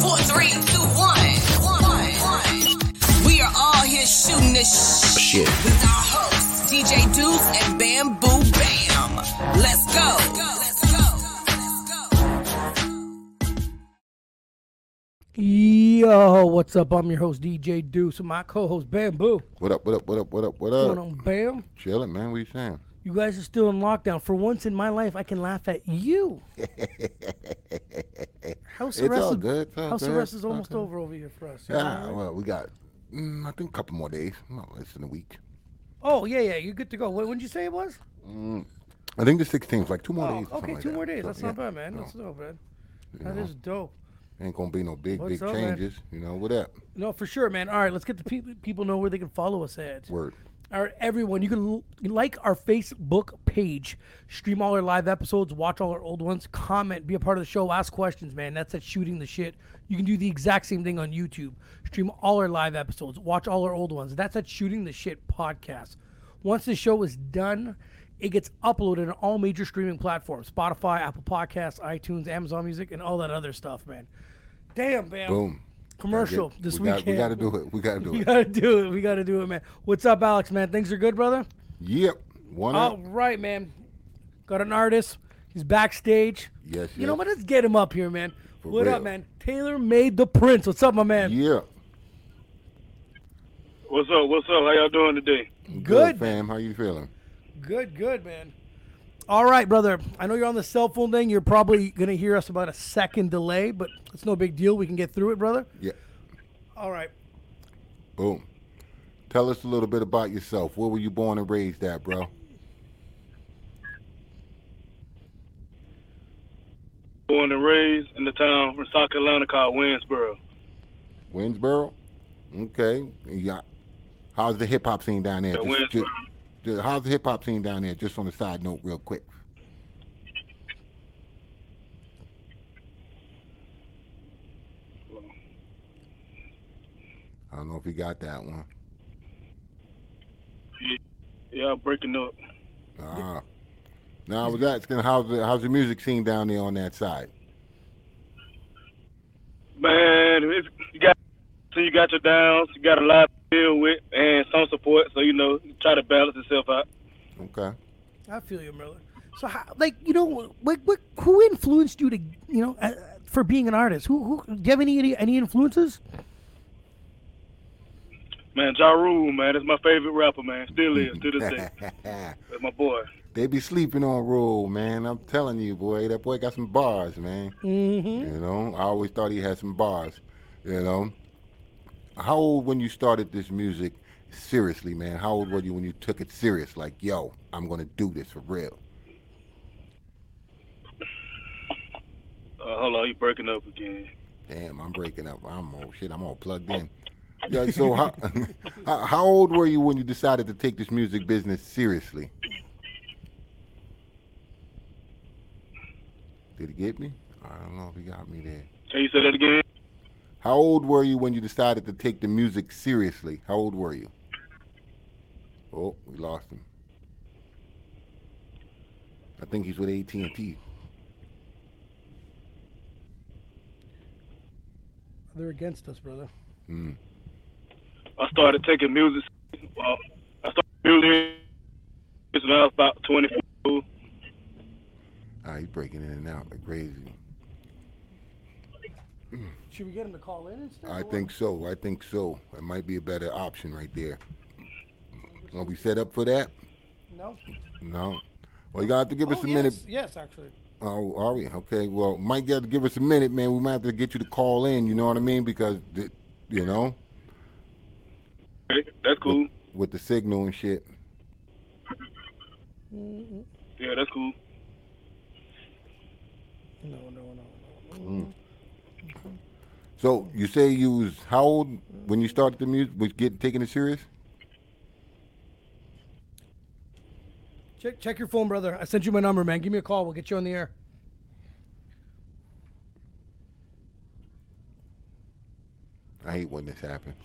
Four, three, two, one. We are all here shooting this Shit. with our hosts, DJ Deuce and Bamboo Bam. Let's go. Let's go. Let's go. Yo, what's up? I'm your host DJ Deuce and my co-host Bamboo. What up? What up? What up? What up? What What's up? going on, Bam? Chilling, man. What you saying? You guys are still in lockdown. For once in my life, I can laugh at you. House It's arrest all good. It's all House good. arrest is almost good. over over here for us. you Yeah. Well, we got. Mm, I think a couple more days. No, less than a week. Oh yeah, yeah. You're good to go. When did you say it was? Mm, I think the 16th, like two more Oh, days. okay, like two that. more days. So, That's yeah. not bad, man. No, That's not bad. That know, is dope. Ain't gonna be no big, What's big up, man? changes. You know what up? No, for sure, man. All right, let's get the pe- people know where they can follow us at. Word. Right, everyone, you can l- like our Facebook page, stream all our live episodes, watch all our old ones, comment, be a part of the show, ask questions, man. That's at shooting the shit. You can do the exact same thing on YouTube. Stream all our live episodes, watch all our old ones. That's at shooting the shit podcast. Once the show is done, it gets uploaded on all major streaming platforms: Spotify, Apple Podcasts, iTunes, Amazon Music, and all that other stuff, man. Damn, man. Boom. Commercial get- this we got- weekend. we got to do it. We got to do We it. We gotta do it. We gotta do it, man. What's up, Alex? Man, things are good, brother. Yep. One All up. right, man. Got an artist. He's backstage. Yes, You know what? Let's get him up here, man. For what real. up, man? Taylor made the Prince. What's up, my man? Yeah. What's up? What's up? How y'all doing today? Good, fam. How you feeling? Good, good, man. All right, brother. I know you're on the cell phone thing. You're probably gonna hear us about a second delay, but it's no big deal. We can get through it, brother. Yeah. All right. Boom. Tell us a little bit about yourself. Where were you born and raised at, bro? Born and raised in the town from South Carolina called Winnsboro. Winnsboro. Okay. Yeah. How's the hip hop scene down there? Yeah, Just- Winnsboro. just- how's the hip hop scene down there? Just on the side note, real quick. I don't know if you got that one. Yeah, breaking up. Ah. Now I was asking how's the how's the music scene down there on that side? Man, it's, you got so you got your downs, you got a lot deal with, and some support. So you know, try to balance itself out. Okay. I feel you, brother. So, how, like, you know, what, what, who influenced you to, you know, uh, for being an artist? Who, who, do you have any, any, any influences? Man, Ja Rule, man, is my favorite rapper, man. Still is to this day. That's my boy. they be sleeping on Rule, man. I'm telling you, boy, that boy got some bars, man. Mm-hmm. You know, I always thought he had some bars. You know, how old when you started this music? Seriously, man. How old were you when you took it serious? Like, yo, I'm gonna do this for real. Uh, hold on, you breaking up again. Damn, I'm breaking up. I'm all shit. I'm all plugged in. Yeah. So how how- how old were you when you decided to take this music business seriously? Did he get me? I don't know if he got me there. Can you say that again? How old were you when you decided to take the music seriously? How old were you? Oh, we lost him. I think he's with AT and T. They're against us, brother. I started taking music. Uh, I started music when I was about 24. Ah, he's breaking in and out like crazy. Should we get him to call in instead? I think so. I think so. It might be a better option right there. Are we set up for that? No. No. Well, you got to give us Oh, a yes, minute. Yes, actually. Oh, are we? Okay. Well, might got to give us a minute, man. We might have to get you to call in. You know what I mean? Because, the, you know, Okay, that's cool. with the signal and shit. Yeah, that's cool. No, no, no, no. Mm. So you say you was how old when you started the music? Was get taking it serious? Check, check your phone, brother. I sent you my number, man. Give me a call. We'll get you on the air. I hate when this happens.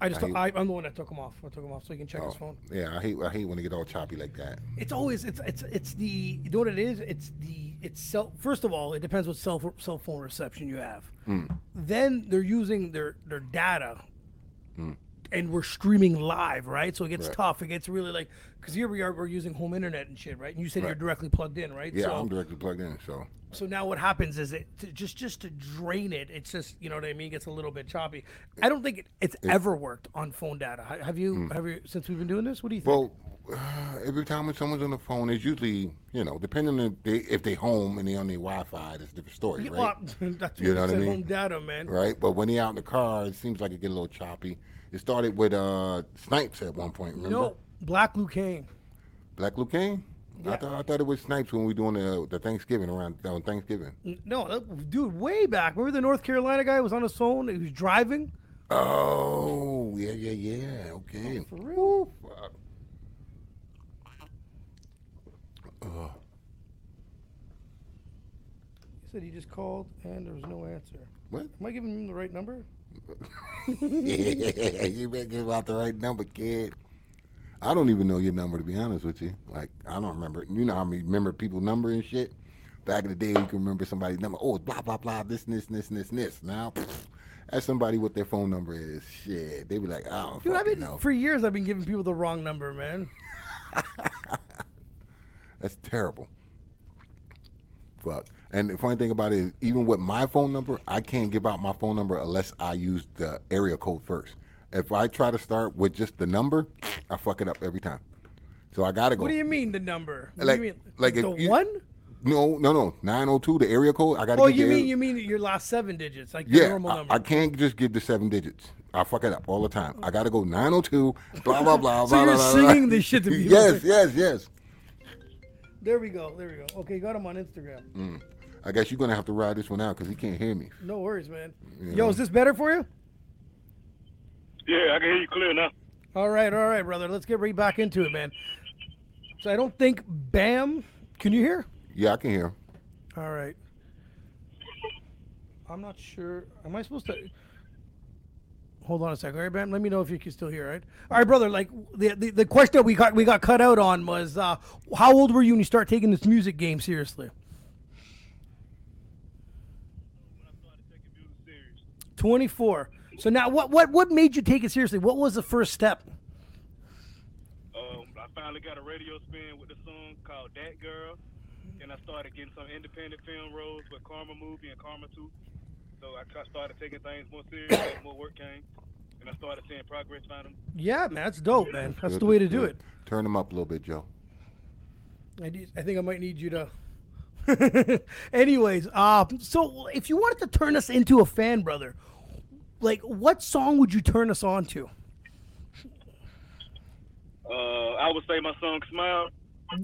I just I I, I'm the one that took him off. I took him off so he can check his Oh, phone. yeah, I hate I hate when they get all choppy like that. It's always it's it's it's the you know what it is. It's the it's cell. First of all, it depends what cell cell phone reception you have. Hmm. Then they're using their their data, hmm. and we're streaming live, right? So it gets Right. tough. It gets really like because here we are we're using home internet and shit, right? And you said you're Right. directly plugged in, right? Yeah, so, I'm directly plugged in, so so now what happens is it to, just just to drain it. It's just you know what I mean. It gets a little bit choppy. I don't think it, it's ever worked on phone data. Have you have you since we've been doing this? What do you think? Well, every time when someone's on the phone, it's usually you know depending on if they if they home and they on their Wi-Fi, that's a different story, Yeah, right? well, You know what I mean? home data, man. Right, but when he out in the car, it seems like it get a little choppy. It started with uh Snipes at one point. Remember? No, Black Luke Black Luke Kane. I thought I thought it was Snipes when we were doing the the Thanksgiving around on Thanksgiving. No, that, dude, way back. Remember the North Carolina guy was on his phone? He was driving. Oh yeah yeah yeah okay. Oh, for real? Fuck. He said he just called and there was no answer. What? Am I giving him the right number? yeah, you better give out the right number, kid. I don't even know your number to be honest with you. Like I don't remember. You know how many remember people number and shit. Back in the day, you can remember somebody's number. Oh, blah blah blah. This and this and this and this and this. Now, ask somebody what their phone number is. Shit, they be like, I don't Dude, I've been know. for years. I've been giving people the wrong number, man. That's terrible. Fuck. And the funny thing about it is, even with my phone number, I can't give out my phone number unless I use the area code first. If I try to start with just the number, I fuck it up every time. So I gotta go. What do you mean the number? What Like- you like the you- one? No, no, no. Nine oh two, the area code. I gotta. Oh, you mean area- you mean your last seven digits, like your Yeah, normal I, number? I can't just give the seven digits. I fuck it up all the time. I gotta go nine oh two. Blah blah blah. So blah, you're blah, blah, blah. singing this shit to people. yes, yes, yes. There we go. There we go. Okay, got him on Instagram. Mm. I guess you're gonna have to ride this one out because he can't hear me. No worries, man. Yeah. Yo, is this better for you? Yeah, I can hear you clear now. All right, all right, brother. Let's get right back into it, man. So I don't think Bam. Can you hear? Yeah, I can hear. All right. I'm not sure. Am I supposed to? Hold on a second. All right, Bam. Let me know if you can still hear. All right. All right, brother. Like the the, the question that we got we got cut out on was uh, how old were you when you start taking this music game seriously? When I started taking music serious. 24. So now, what what what made you take it seriously? What was the first step? Um, I finally got a radio spin with the song called That Girl. And I started getting some independent film roles with Karma Movie and Karma 2. So I started taking things more serious more work came. And I started seeing progress finally. Yeah, man, that's dope, man. That's Good, the way to do good. it. Turn them up a little bit, Joe. I, need, I think I might need you to. Anyways, uh, so if you wanted to turn us into a fan, brother, like what song would you turn us on to? Uh, I would say my song Smile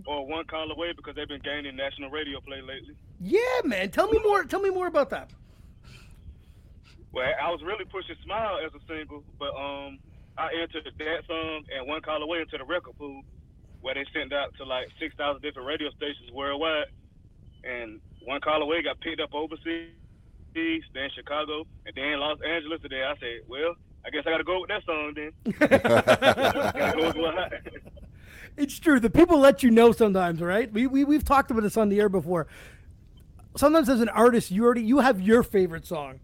or One Call Away because they've been gaining national radio play lately. Yeah, man. Tell me more. Tell me more about that. Well, I was really pushing Smile as a single, but um, I entered that song and One Call Away into the record pool, where they sent out to like six thousand different radio stations worldwide, and One Call Away got picked up overseas, then Chicago, and then Los Angeles. Today, I said, well, I guess I got to go with that song then. It's true. The people let you know sometimes, right? We, we we've talked about this on the air before. Sometimes as an artist, you already you have your favorite song,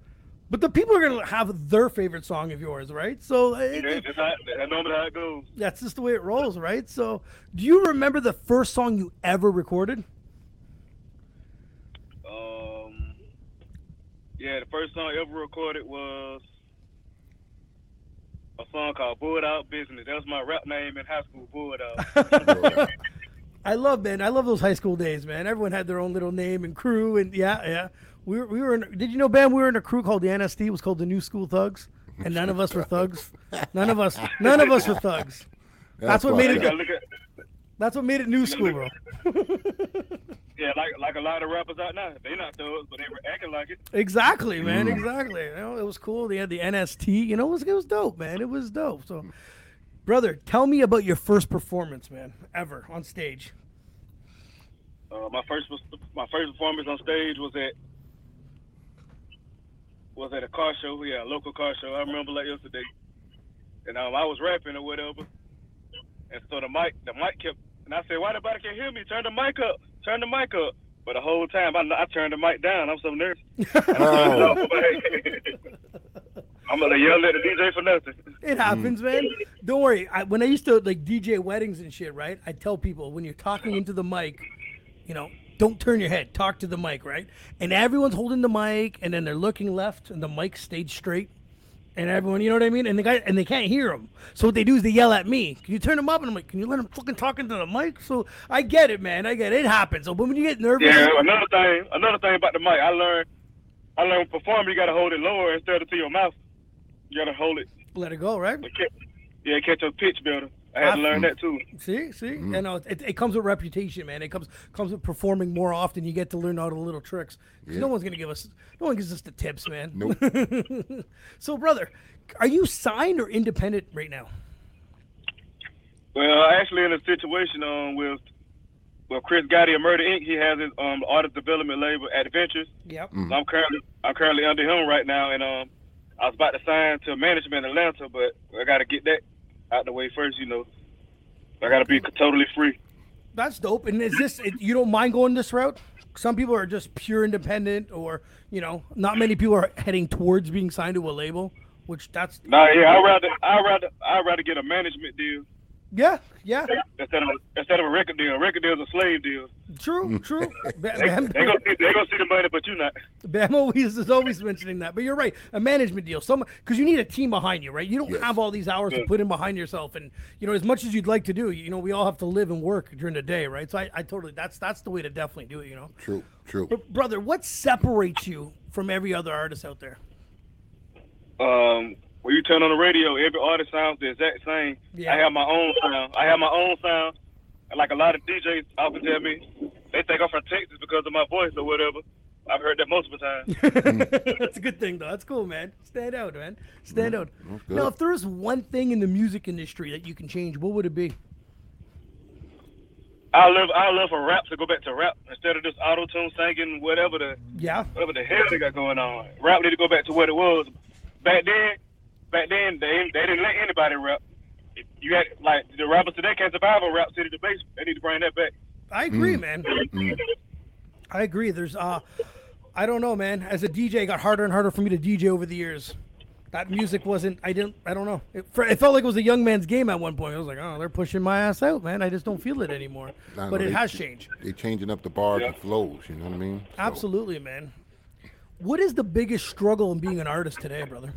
but the people are gonna have their favorite song of yours, right? So uh, it, Yeah, that's, how, that's how it goes. that's just the way it rolls, right? So, do you remember the first song you ever recorded? Um, yeah, the first song I ever recorded was a song called "Bullet Out Business." That was my rap name in high school, Bullet Out. I love man. I love those high school days, man. Everyone had their own little name and crew, and yeah, yeah. We were, we were. In, did you know, Ben? We were in a crew called the NST. It was called the New School Thugs, and none of us were thugs. None of us. None of us were thugs. That's what made it- gotta look at That's what made it New School, bro. yeah, like like a lot of rappers out now, they not thugs, but they were acting like it. Exactly, man. Exactly. You know, it was cool. They had the NST. You know, it was it was dope, man. It was dope. So, brother, tell me about your first performance, man, ever on stage. Uh, my first my first performance on stage was at was at a car show. Yeah, a local car show. I remember like yesterday. and um, I was rapping or whatever, and so the mic, the mic kept, and I said, "Why nobody can hear me? Turn the mic up, turn the mic up." But the whole time, I, I turned the mic down. I'm so nervous. Oh, I'm gonna yell at the DJ for nothing. It happens, man. Don't worry. I, when I used to like DJ weddings and shit, right? I tell people when you're talking into the mic, you know, don't turn your head. Talk to the mic, right? And everyone's holding the mic, and then they're looking left, and the mic stayed straight. And everyone, you know what I mean? And the guy, and they can't hear him. So what they do is they yell at me. Can you turn them up? And I'm like, can you let him fucking talk into the mic? So I get it, man. I get it. It happens. So when you get nervous, Yeah, another thing, another thing about the mic, I learned, I learned performing. You gotta hold it lower instead of to your mouth. You gotta hold it. let it go, right? Yeah, catch your pitch better. I had to learn that too. See, see, you know, it, it comes with reputation, man. It comes comes with performing more often. You get to learn all the little tricks. 'Cause Yeah. No one's gonna give us, no one gives us the tips, man. Nope. so, brother, are you signed or independent right now? Well, actually, in a situation um with well Chris Gotti of Murder Inc. He has his um artist development label Adventures. Yep. So I'm currently I'm currently under him right now, and um I was about to sign to management in Atlanta, but I got to get that out the way first. You know, I got to be totally free. That's dope. And is this you don't mind going this route? Some people are just pure independent, or you know, not many people are heading towards being signed to a label. Which that's Nah, yeah, I rather I rather I rather get a management deal yeah, yeah, instead of instead of a record deal. A record deal is a slave deal. true, true. Ba- They, Bam, they gonna see they gonna see the money, but you're not. Bam always is always mentioning that, but you're right. A management deal, some because you need a team behind you, right? You don't Yes. have all these hours to put in behind yourself, and you know as much as you'd like to do, you know we all have to live and work during the day, right? So I, I totally that's that's the way to definitely do it, you know. true, true. But brother, what separates you from every other artist out there? um, when you turn on the radio, every artist sounds the exact same. Yeah. I have my own sound. I have my own sound. And like a lot of DJs often tell me, they think I'm from Texas because of my voice or whatever. I've heard that multiple times. that's a good thing, though. That's cool, man. Stand out, man. Stand out. Now, if there was one thing in the music industry that you can change, what would it be? I love I love for rap to go back to rap instead of just auto tune singing whatever the Yeah. whatever the hell they got going on. Rap need to go back to what it was. Back then, back then they they didn't let anybody rap. You had like the rappers today can't survive on rap city debate. They need to bring that back. I agree, man. I agree. There's uh I don't know, man. As a DJ, it got harder and harder for me to DJ over the years. That music wasn't. I didn't. I don't know. It, it felt like it was a young man's game at one point. I was like, oh, they're pushing my ass out, man. I just don't feel it anymore. I know, But it they- has changed. They're changing up the bars Yeah. and flows. You know what I mean? So, Absolutely, man. What is the biggest struggle in being an artist today, brother?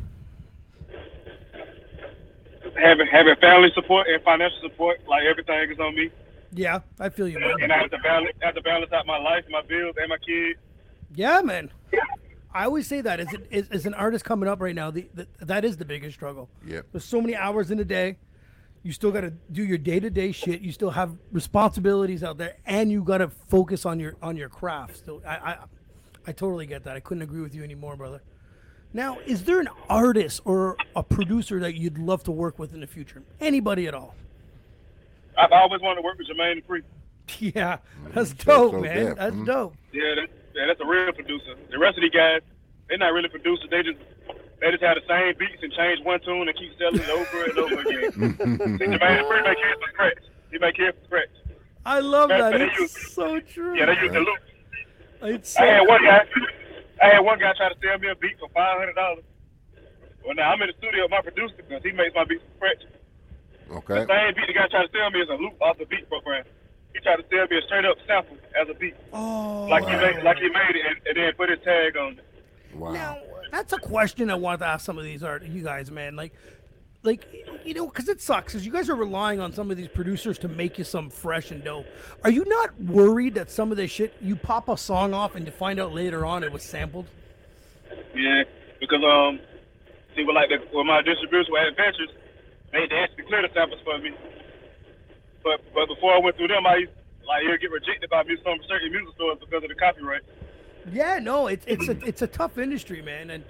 Having having family support and financial support, like everything is on me. Yeah, I feel you, man. And I have to balance I have to balance out my life, my bills, and my kids. Yeah, man. I always say that as, an- as, as an artist coming up right now, the, the, that is the biggest struggle. Yeah. There's so many hours in a day. You still got to do your day to day shit. You still have responsibilities out there, and you got to focus on your on your craft. So I, I I totally get that. I couldn't agree with you anymore, brother. Now, is there an artist or a producer that you'd love to work with in the future? Anybody at all? I've always wanted to work with Jermaine Dupri. Yeah, that's dope, so man. deaf. That's Mhm. dope. Yeah, that, yeah, that's a real producer. The rest of these guys, they're not really producers. They just they just have the same beats and change one tune and keep selling it over and over again. See, Jermaine Dupri make his from scratch. He make his from scratch. I love Yeah, that. but It's use- so true. Yeah, they use the loop. It's I had one guy. I had one guy try to sell me a beat for five hundred dollars. Well, now I'm in the studio with my producer because he makes my beats from scratch. Okay. Same beat the guy tried to sell me is a loop off the beat program. He tried to sell me a straight up sample as a beat, Oh, like he made, like he made it, and, and then put his tag on it. Wow. Now, that's a question I want to ask some of these art you guys, man. Like, like you know, because it sucks, because you guys are relying on some of these producers to make you some fresh and dope. Are you not worried that some of this shit you pop a song off and you find out later on it was sampled? Yeah, because um, see, with like the, with my distribution with Adventures, they they actually clear the samples for me. But but before I went through them, I used, like you'll get rejected by mu- some certain music stores because of the copyright. Yeah, no, it's it's a it's a tough industry, man, and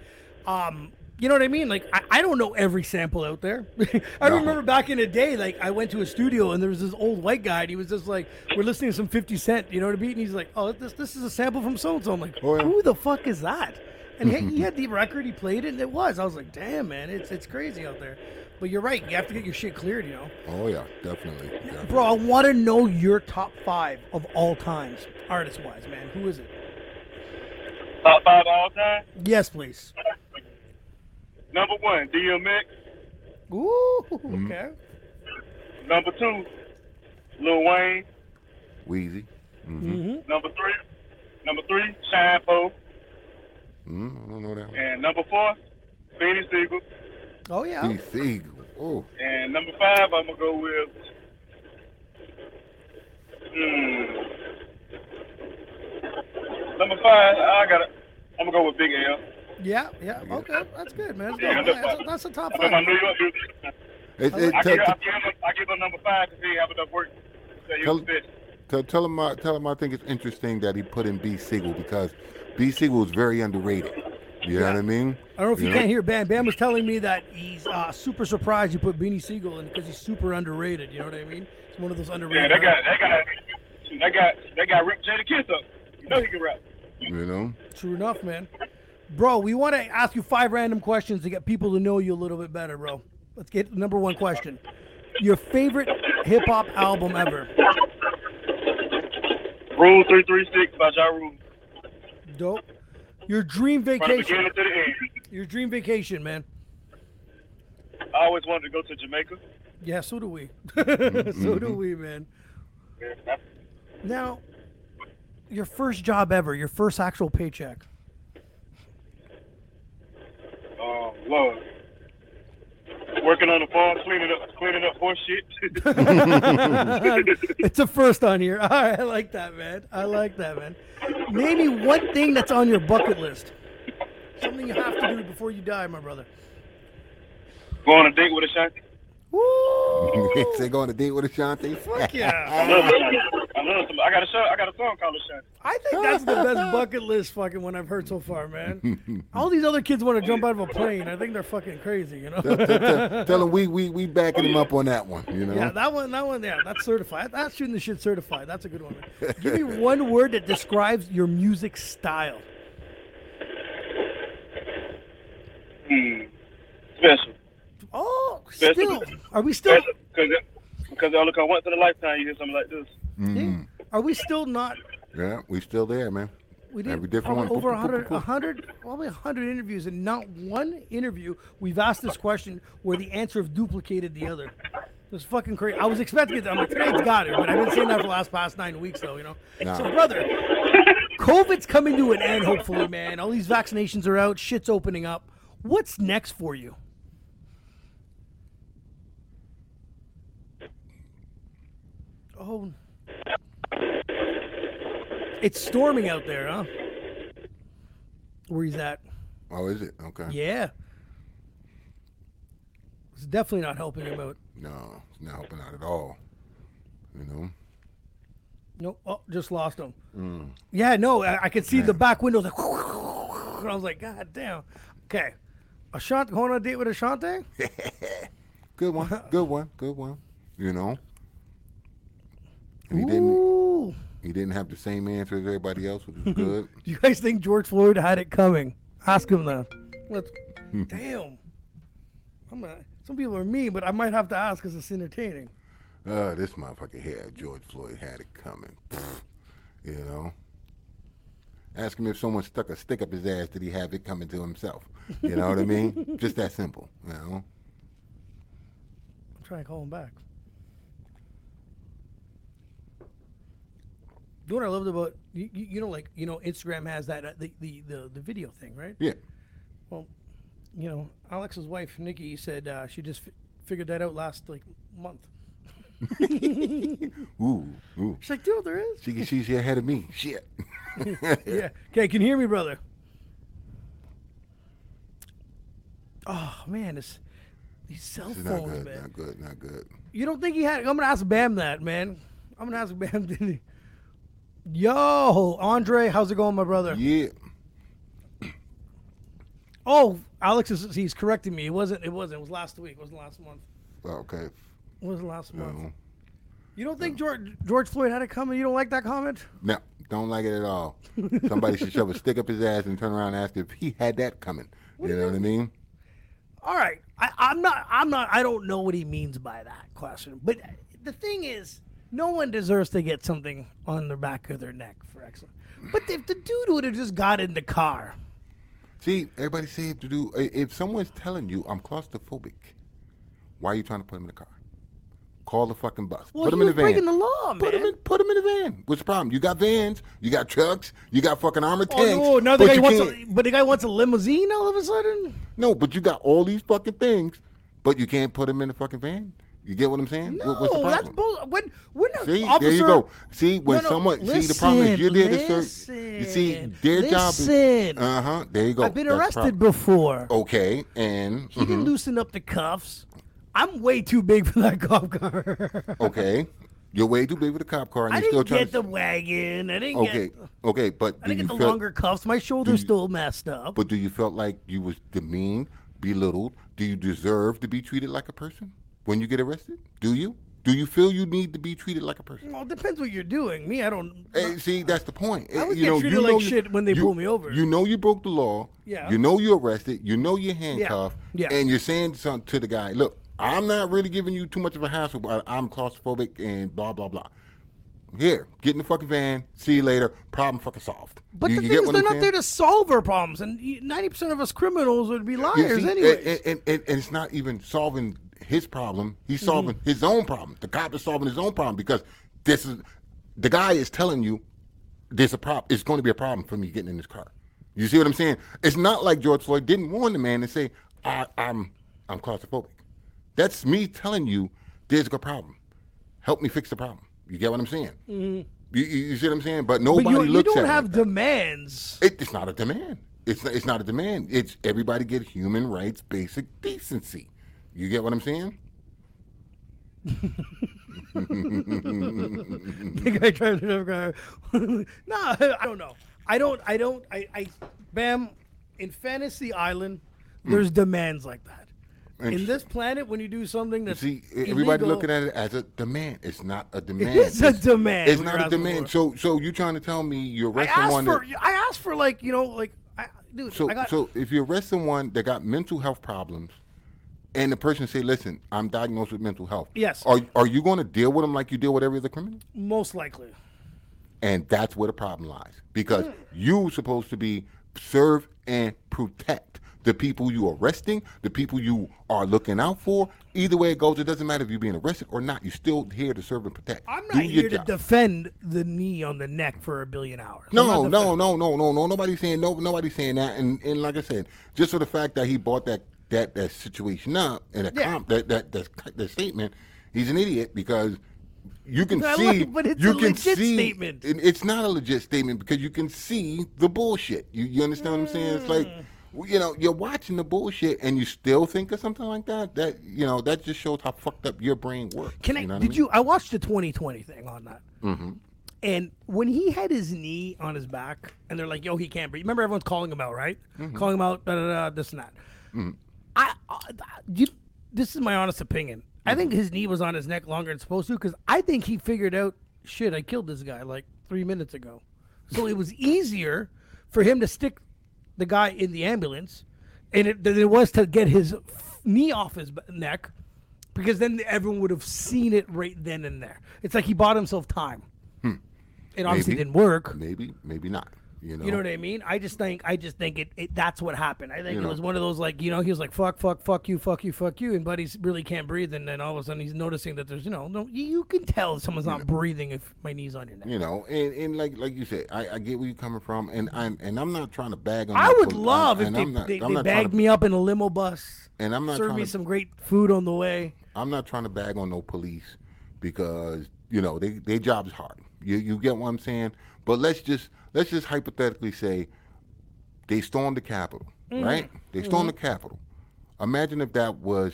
um, you know what I mean. Like, I, I don't know every sample out there. I No. remember back in the day, like I went to a studio and there was this old white guy, and he was just like, "We're listening to some Fifty Cent," you know what I mean? And he's like, "Oh, this this is a sample from so and so." I'm like, Oh, yeah. "Who the fuck is that?" And he, he had the record, he played it, and it was. I was like, "Damn, man, it's it's crazy out there." But you're right. You have to get your shit cleared, you know. Oh yeah, definitely. definitely. Bro, I want to know your top five of all times, artist wise, man. Who is it? Top five all time. Yes, please. Number one, DMX. Ooh, Mm-hmm. okay. Number two, Lil Wayne. Weezy. Mm-hmm. Number three, number three, Shyne Po. Mm, I don't know that one. And number four, Beanie Sigel. Oh yeah. He Sigel. Oh, And number five, I'm gonna go with. Hmm. Number five, I got. to I'm gonna go with Big L. Yeah, yeah. Okay, that's good, man. That's, Yeah, that's that's, fine. that's a top That's my five. New York dude. it, it, I give, I give him, I give him number five because he have enough work. So he Tell- fit. tell, tell him. I, tell him. I think it's interesting that he put in B Sigel because B Sigel is very underrated. You know what I mean? I don't know if you Yeah. can't hear Bam. Bam was telling me that he's uh, super surprised you put Beanie Sigel in because he's super underrated. You know what I mean? It's one of those underrated. Yeah, underrated. they got, they got, they got, they got Rick Jadakiss up. You know he can rap. You know. True enough, man. Bro, we want to ask you five random questions to get people to know you a little bit better, bro. Let's get number one question. Your favorite hip hop album ever? Rule three three six by Ja Rule. Dope. Your dream From the vacation. beginning to the end. Your dream vacation, man. I always wanted to go to Jamaica. Yeah, so do we. Mm-hmm. so do we, man. Yeah, Now, your first job ever, your first actual paycheck. Uh, oh Lord. Working on the farm, cleaning up, cleaning up horse shit. it's a first on here. All right, I like that, man. I like that, man. Me one thing that's on your bucket list. Something you have to do before you die, my brother. Go on a date with a Woo! Say go on a date with Ashanti. Fuck I yeah! I love some. I got a show. I got a song called Ashanti. I think that's the best bucket list fucking one I've heard so far, man. All these other kids want to jump out of a plane. I think they're fucking crazy, you know. tell, tell, tell, tell him we we we backing them up on that one. You know. Yeah, that one, that one, yeah, that's certified. That's shooting the shit certified. That's a good one. Man. Give me one word that describes your music style. Hmm. Special. Oh, Special. Still, are we still? Because because I look on once in a lifetime you hear something like this. Mhm. Are we still not? Yeah, we still there, man. We did Every different probably one. over Boop, boop, 100, boop, boop. 100, probably 100 interviews, and not one interview we've asked this question where the answer have duplicated the other. It was fucking crazy. I was expecting it. I'm like, today's got it, but I've been saying that for the last past nine weeks, though. You know. Nah. So, brother, COVID's coming to an end. Hopefully, man. All these vaccinations are out. Shit's opening up. What's next for you? Oh, it's storming out there, huh? Where he's at? Oh, is it? Okay. Yeah. It's definitely not helping him out. No, it's not helping out at all. You know. Nope. Oh, just lost him. Mm. Yeah, no, I, I could see the back windows. Like, and I was like, God damn. Okay. Ashanti, going on a date with Ashanti? Good one. Good one. Good one. You know. And he didn't. He didn't have the same answer as everybody else, which was good. Do you guys think George Floyd had it coming? Ask him that. Let's. damn. I'm not, some people are mean, but I might have to ask because it's entertaining. Uh, this motherfucker here, George Floyd, had it coming. Pfft. You know. Ask him if someone stuck a stick up his ass, did he have it coming to himself? You know what I mean? Just that simple. You know. I'm trying to call him back. Know what I loved about you, you know like you know Instagram has that uh, the, the the the video thing right Yeah. well you know Alex's wife Nikki said uh, she just fi- figured that out last like month Ooh. Ooh. she's like dude there is She, she's ahead of me. Shit. yeah okay can you hear me brother oh man this these cell This is not good. man Not good. Not good. You don't think he had? I'm gonna ask Bam that, man. I'm gonna ask Bam. Did he? Yo, Andre, how's it going, my brother? Yeah. Oh, Alex is he's correcting me. It wasn't. It wasn't. It was last week. It wasn't last month. Oh, okay. It wasn't last month. You don't think George George Floyd had it coming? You don't like that comment? No, don't like it at all. Somebody should shove a stick up his ass and turn around and ask if he had that coming. You know what I mean? all right. I, I'm not. I'm not. I don't know what he means by that question. But the thing is, no one deserves to get something on the back of their neck for excellent. But if the dude would have just got in the car, See, everybody say to do. Eh, if someone's telling you I'm claustrophobic, why are you trying to put him in the car? Call the fucking bus. well, put him in the van. breaking the law, man. Put him in. Put him in the van. What's the problem? You got vans. You got trucks. You got fucking armored Oh tanks. no! Now the but guy wants, a, but the guy wants a limousine all of a sudden. No, but you got all these fucking things, but you can't put him in the fucking van. You get what I'm saying? No, What- What's the that's bull. When when See, officer, there you go. See, when No, no, someone see the problem is you're there to serve. You see, listen, their job is. listen. Uh huh. There you go. I've been That's arrested before. Okay, and He didn't loosen up the cuffs. I'm way too big for that cop car. okay, you're way too big for the cop car, and I you're still didn't trying get to. the wagon. I didn't okay, get. okay, but I didn't you get the feel? longer cuffs. My shoulders you- still messed up. But do you felt like you was demeaned, belittled? Do you deserve to be treated like a person when you get arrested? Do you? Do you feel you need to be treated like a person? well, it depends what you're doing. Me, I don't. Hey, see, that's the point. I would you get know, treated you like know you- shit when they you- pull me over. You know you broke the law. Yeah. You know you're arrested. You know you're handcuffed. Yeah. And you're saying something to the guy. Look, I'm not really giving you too much of a hassle, but I'm claustrophobic and blah blah blah. Here, get in the fucking van. See you later. Problem fucking solved. But you, the thing is, they're not there to solve our problems, and ninety percent of us criminals would be liars see, anyway. And, and, and, and it's not even solving his problem. He's Mm-hmm. solving his own problem. The cop is solving his own problem because this is the guy is telling you there's a problem. It's going to be a problem for me getting in this car. You see what I'm saying? It's not like George Floyd didn't warn the man and say, I, "I'm I'm claustrophobic." That's me telling you there's a problem. Help me fix the problem. You get what I'm saying? You, you, you see what I'm saying? But but nobody you, you looks don't at have like demands. It, it's not a demand. It's not, it's not a demand. It's everybody get human rights, basic decency. You get what I'm saying? the guy trying to go. no, I don't know. I don't. I don't. I. I. Bam. In Fantasy Island, hmm. there's demands like that. In this planet, when you do something that's See, everybody illegal- looking at it as a demand. It's not a demand. It's a demand It's not a demand. for. So, so you're trying to tell me you I arrest asked someone for. that, I asked for like you know like. I, dude, so, I got. so if you arrest someone that got mental health problems, and the person say, "Listen, I'm diagnosed with mental health," Yes. are are you going to deal with them like you deal with every other criminal? most likely. And that's where the problem lies. Because Hmm. you supposed to be serve and protect the people you arresting, the people you are looking out for. Either way it goes, it doesn't matter if you're being arrested or not. You're still here to serve and protect. I'm not your here to job. defend the knee on the neck for a billion hours. No, no, no, no, no, no. Nobody's saying no. Nobody's saying that. And and like I said, just for the fact that he bought that that that situation up and a Yeah. comp that that that, that statement, he's an idiot because you can I see. like- but it's you a can legit see, statement. and It's not a legit statement because you can see the bullshit. You you understand what I'm saying? It's like. Mm. You know, you're watching the bullshit, and you still think of something like that. That you know, that just shows how fucked up your brain works. Can I? You know did mean? you? I watched the 2020 thing on that. Mm-hmm. And when he had his knee on his back, and they're like, "Yo, he can't breathe." Remember, everyone's calling him out, right? Mm-hmm. Calling him out, da, da, da, this and that. I, uh, you, this is my honest opinion. I think his knee was on his neck longer than supposed to, because I think he figured out, shit, I killed this guy like three minutes ago. So it was easier for him to stick the guy in the ambulance, and it, than it was to get his f- knee off his neck, because then everyone would have seen it right then and there. It's like he bought himself time. It obviously Hmm. Maybe. didn't work. Maybe, maybe not. You know, You know what I mean? I just think I just think it, it that's what happened. I think You it know. was one of those like you know he was like fuck fuck fuck you fuck you fuck you and Buddy's really can't breathe and then all of a sudden he's noticing that there's you know no you, you can tell someone's not breathing if my knee's on your neck. you know, and, and like like you said, I, I get where you're coming from, and I'm and I'm not trying to bag on. I would love if they, I'm not, they, I'm they bagged to, me up in a limo bus, and I'm not trying me to, some great food on the way. I'm not trying to bag on no police because you know they their job is hard. You you get what I'm saying? But let's just let's just hypothetically say they stormed the Capitol, Mm-hmm. right? They stormed the Capitol. Imagine if that was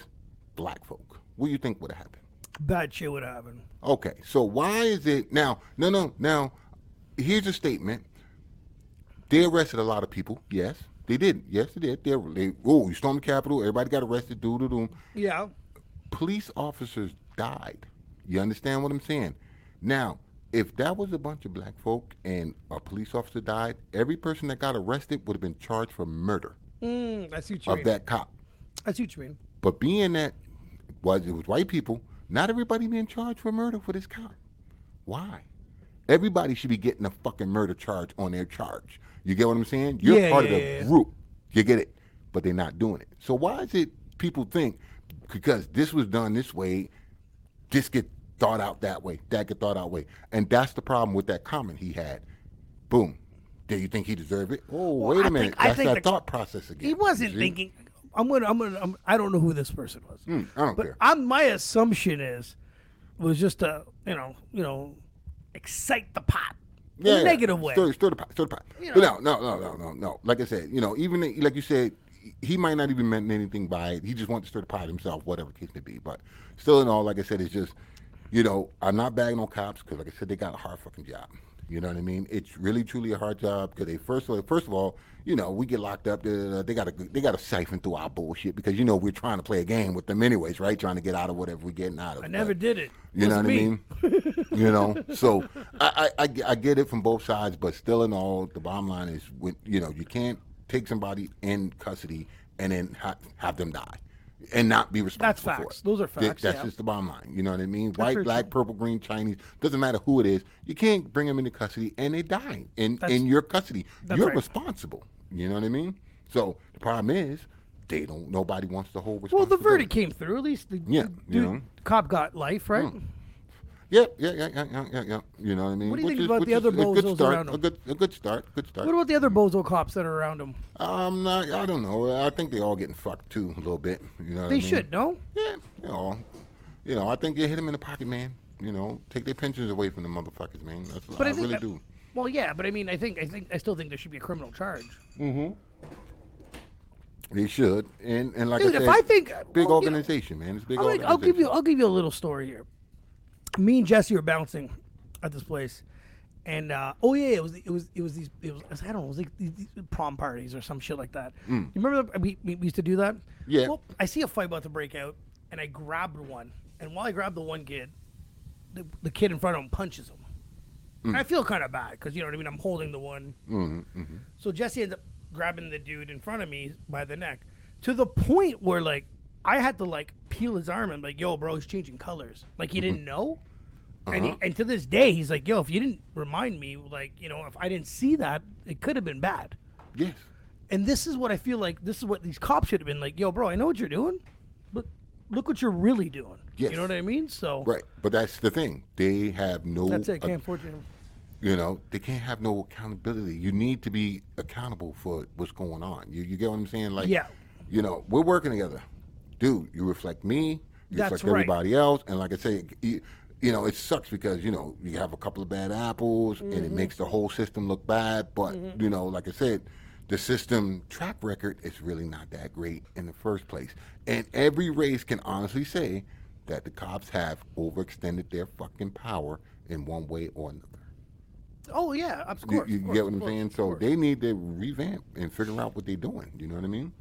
black folk. What do you think would have happened? Bad shit would happen. Okay, so why is it now? No, no, now. Here's a statement. They arrested a lot of people. Yes, they did. Yes, they did. They, they oh, you stormed the Capitol. Everybody got arrested. Do do do. Yeah. Police officers died. You understand what I'm saying? Now, if that was a bunch of black folk and a police officer died, every person that got arrested would have been charged for murder Mm, I see what you of mean. that cop. I see what you mean. But being that was it was white people, not everybody being charged for murder for this cop. Why? Everybody should be getting a fucking murder charge on their charge. You get what I'm saying? You're Yeah, part yeah, of the yeah, group. You get it? But they're not doing it. So why is it people think because this was done this way, this get thought out that way, that get thought out way, and that's the problem with that comment he had. Boom. Do you think he deserved it? Oh, Well, wait I a minute. think- I that's think that the- thought process again. He wasn't thinking. I'm gonna. I'm gonna. I'm, I don't know who this person was. Hmm, I don't but care. I'm, my assumption is was just a you know you know excite the pot in a negative way. Stir, stir the pot. Stir the pot. You know. no, no, no, no, no, no. Like I said, you know, even like you said, he might not even meant anything by it. He just wanted to stir the pot himself, whatever case may be. But still, in all, like I said, it's just, you know, I'm not bagging on cops because, like I said, they got a hard fucking job. You know what I mean? It's really, truly a hard job because they first of all, first of all, you know, we get locked up. They, got to they got to siphon through our bullshit because you know we're trying to play a game with them anyways, right? Trying to get out of whatever we're getting out of. I never But- did it. you know what Wasn't I mean? you know, so I, I, I, I get it from both sides, but still, in all, the bottom line is, when, you know, you can't take somebody in custody and then ha- have them die and not be responsible for that's facts. it. Those are facts, That's yeah. just the bottom line. You know what I mean? very White, black, true. purple, green, Chinese doesn't matter who it is. You can't bring them into custody and they die in That's- in your custody. You're right. responsible. You know what I mean? So the problem is. They don't. Nobody wants to hold Well, the verdict came through. At least the, Yeah, the you know. cop got life, right? Yeah, yeah, yeah, yeah, yeah, yeah, yeah. You know what I mean? What do you Which think is- about the other a good bozos start, around him? A good, a good start. Good start. What about the other bozo cops that are around him? I'm not. I don't know. I think they're all getting fucked too a little bit. You know. What They I mean? should, no? Yeah. You know. You know. I think they hit them in the pocket, man. You know, take their pensions away from the motherfuckers, man. That's what But I, I, really that- do. Well, yeah, but I mean, I think, I think, I still think there should be a criminal charge. Mm-hmm. They should. And and like Dude, I if said, I think- big well, you know, organization, man. It's a big I'll, organization. I'll give you, I'll give you a little story here. Me and Jesse were bouncing at this place, and uh, oh yeah, it was, it was, it was these, it was, I don't know, it was like these, these prom parties or some shit like that. You remember that we, we used to do that? Mm. Yeah. Well, I see a fight about to break out, and I grabbed one, and while I grabbed the one kid, the, the kid in front of him punches him. Mm. And I feel kind of bad because you know what I mean. I'm holding the one. Mm-hmm, So Jesse ends up grabbing the dude in front of me by the neck, to the point where like I had to like peel his arm and like, yo, bro, he's changing colors. Like he Mm-hmm. didn't know. And, Uh-huh. he, and to this day, he's like, yo, if you didn't remind me, like, you know, if I didn't see that, it could have been bad. Yes. And this is what I feel like. This is what these cops should have been like, yo, bro, I know what you're doing, but look what you're really doing. Yes. You know what I mean? So Right. But that's the thing. They have no. that's it. uh, Can't afford you. You know, they can't have no accountability. You need to be accountable for what's going on. You, you get what I'm saying? Like, Yeah. you know, we're working together. Dude, you reflect me, you That's reflect right. everybody else. And like I say, you, you know, it sucks because, you know, you have a couple of bad apples and Mm-hmm. it makes the whole system look bad. But, you know, like I said, the system track record is really not that great in the first place. And every race can honestly say that the cops have overextended their fucking power in one way or another. Oh yeah, of You, course. you of course, get what I'm course, saying? So they need to revamp and figure out what they're doing. You know what I mean?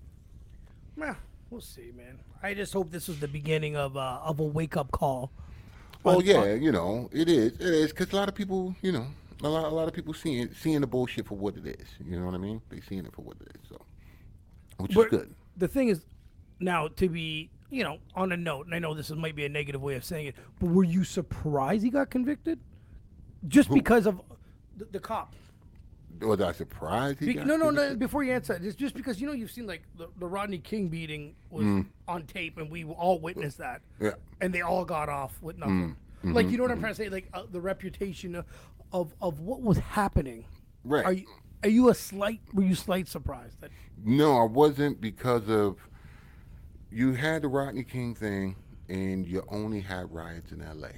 Yeah, we'll see, man. I just hope this was the beginning of uh, of a wake up call. Well, yeah, on- you know, it is. It is because a lot of people, you know, a lot, a lot of people seeing seeing the bullshit for what it is. You know what I mean? They seeing it for what it is. So, which But is good. The thing is, now to be, you know, on a note, and I know this is, might be a negative way of saying it, but were you surprised he got convicted? Just because of the, the cop? Was I surprised? He Be- no, no, no. Before you answer, it's just because you know you've seen like the, the Rodney King beating was Mm. on tape, and we all witnessed that. Yeah. And they all got off with nothing. Mm. Like you Mm-hmm. know what I'm trying to say? Like uh, the reputation of, of of what was happening. Right. Are you are you a slight? Were you slight surprised that? No, I wasn't because of you had the Rodney King thing, and you only had riots in L.A.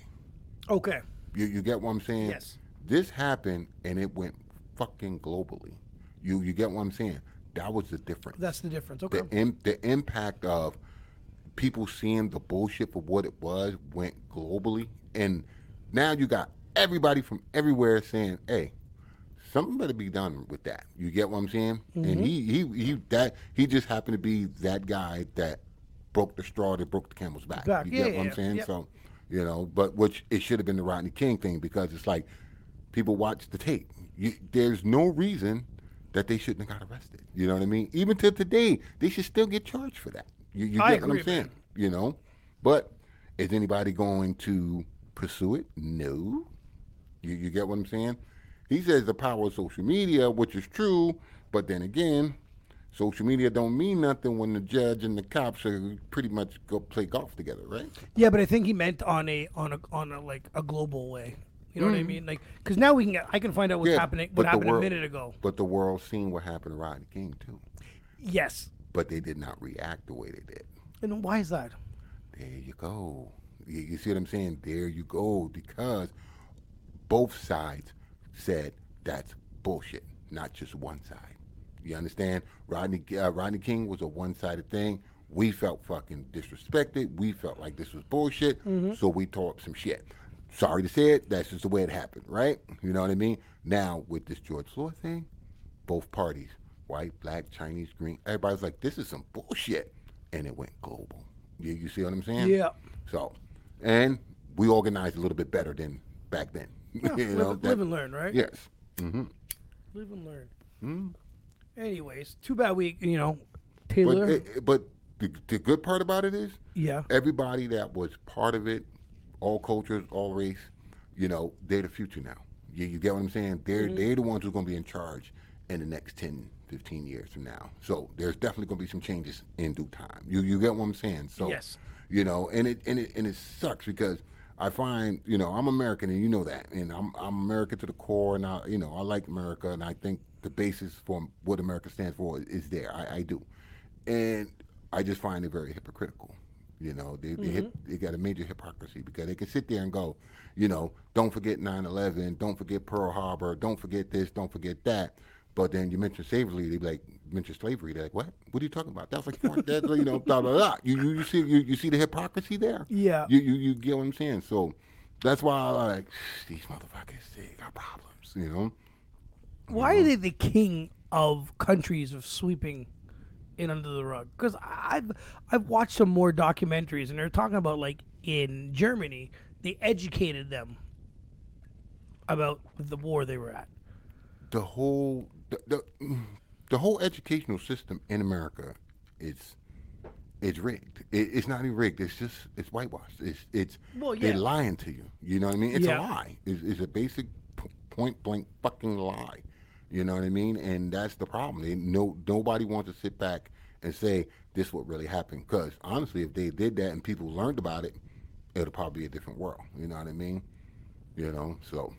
Okay. You, you get what I'm saying? Yes. This happened, and it went fucking globally. You you get what I'm saying? That was the difference. That's the difference. Okay. the Im- the impact of people seeing the bullshit for what it was went globally, and now you got everybody from everywhere saying, "Hey, something better be done with that." You get what I'm saying? And mm-hmm. he he he that he just happened to be that guy that broke the straw that broke the camel's back. Back. You Yeah, get what yeah. I'm saying? Yep. So, you know, but which it should have been the Rodney King thing because it's like people watch the tape. You, there's no reason that they shouldn't have got arrested. You know what I mean? Even to today, they should still get charged for that. You, you get what I'm saying? man. You know, but is anybody going to pursue it? No. You, you get what I'm saying? He says the power of social media, which is true, but then again, social media don't mean nothing when the judge and the cops are pretty much go play golf together, right? Yeah, but I think he meant on a on a on a like a global way. You know what I mean? Like, because now we can I can find out what's Mm. Yeah, happening, what happened world- a minute ago. But the world seen what happened to Rodney King too, Yes. but they did not react the way they did. And why is that? There you go. You, you see what I'm saying? There you go. Because both sides said that's bullshit, not just one side. You understand? Rodney uh, Rodney King was a one-sided thing. We felt fucking disrespected. We felt like this was bullshit. So we tore up some shit. Sorry to say it. That's just the way it happened, right? You know what I mean? Now with this George Floyd thing, both parties, white, black, Chinese, green, everybody's like, this is some bullshit, and it went global. You, you see what I'm saying? Yeah. So, and we organized a little bit better than back then. Yeah, you know, live, that- live and learn, right? Yes. Mm-hmm. Live and learn. Hmm. Anyways, too bad we, you know, But Taylor. it, but the, the good part about it is yeah. everybody that was part of it, all cultures, all race, you know, they're the future now. You, you get what I'm saying? They're Mm-hmm. they're the ones who's going to be in charge in the next 10, 15 years from now. So there's definitely going to be some changes in due time. You you get what I'm saying? So Yes. you know, and it and it and it sucks because I find you know I'm American and you know that, and I'm I'm American to the core, and I you know I like America, and I think the basis for what America stands for is there. I, I do, and I just find it very hypocritical. You know, they they, hip, mm-hmm. they got a major hypocrisy because they can sit there and go, you know, don't forget 9/11, don't forget Pearl Harbor, don't forget this, don't forget that. But then you mention slavery, they be like, mention slavery, they're like, what? What are you talking about? That's like, that, you know, blah blah blah. You you, you see you, you see the hypocrisy there? Yeah. You, you you get what I'm saying? So that's why I like these motherfuckers. They got problems, you know. Why are they the king of countries of sweeping in under the rug? Because I've I've watched some more documentaries, and they're talking about like in Germany, they educated them about the war they were at. the whole the, the, the whole educational system in America is it's rigged. It, it's not even rigged. It's just it's whitewashed. It's it's Well, they're lying to you. You know what I mean? It's Yeah. a lie. It's, it's a basic p- point blank fucking lie. You know what I mean? And that's the problem. They, no nobody wants to sit back and say this what really happened. Because honestly, if they did that and people learned about it, it'll probably be a different world. You know what I mean? You know, so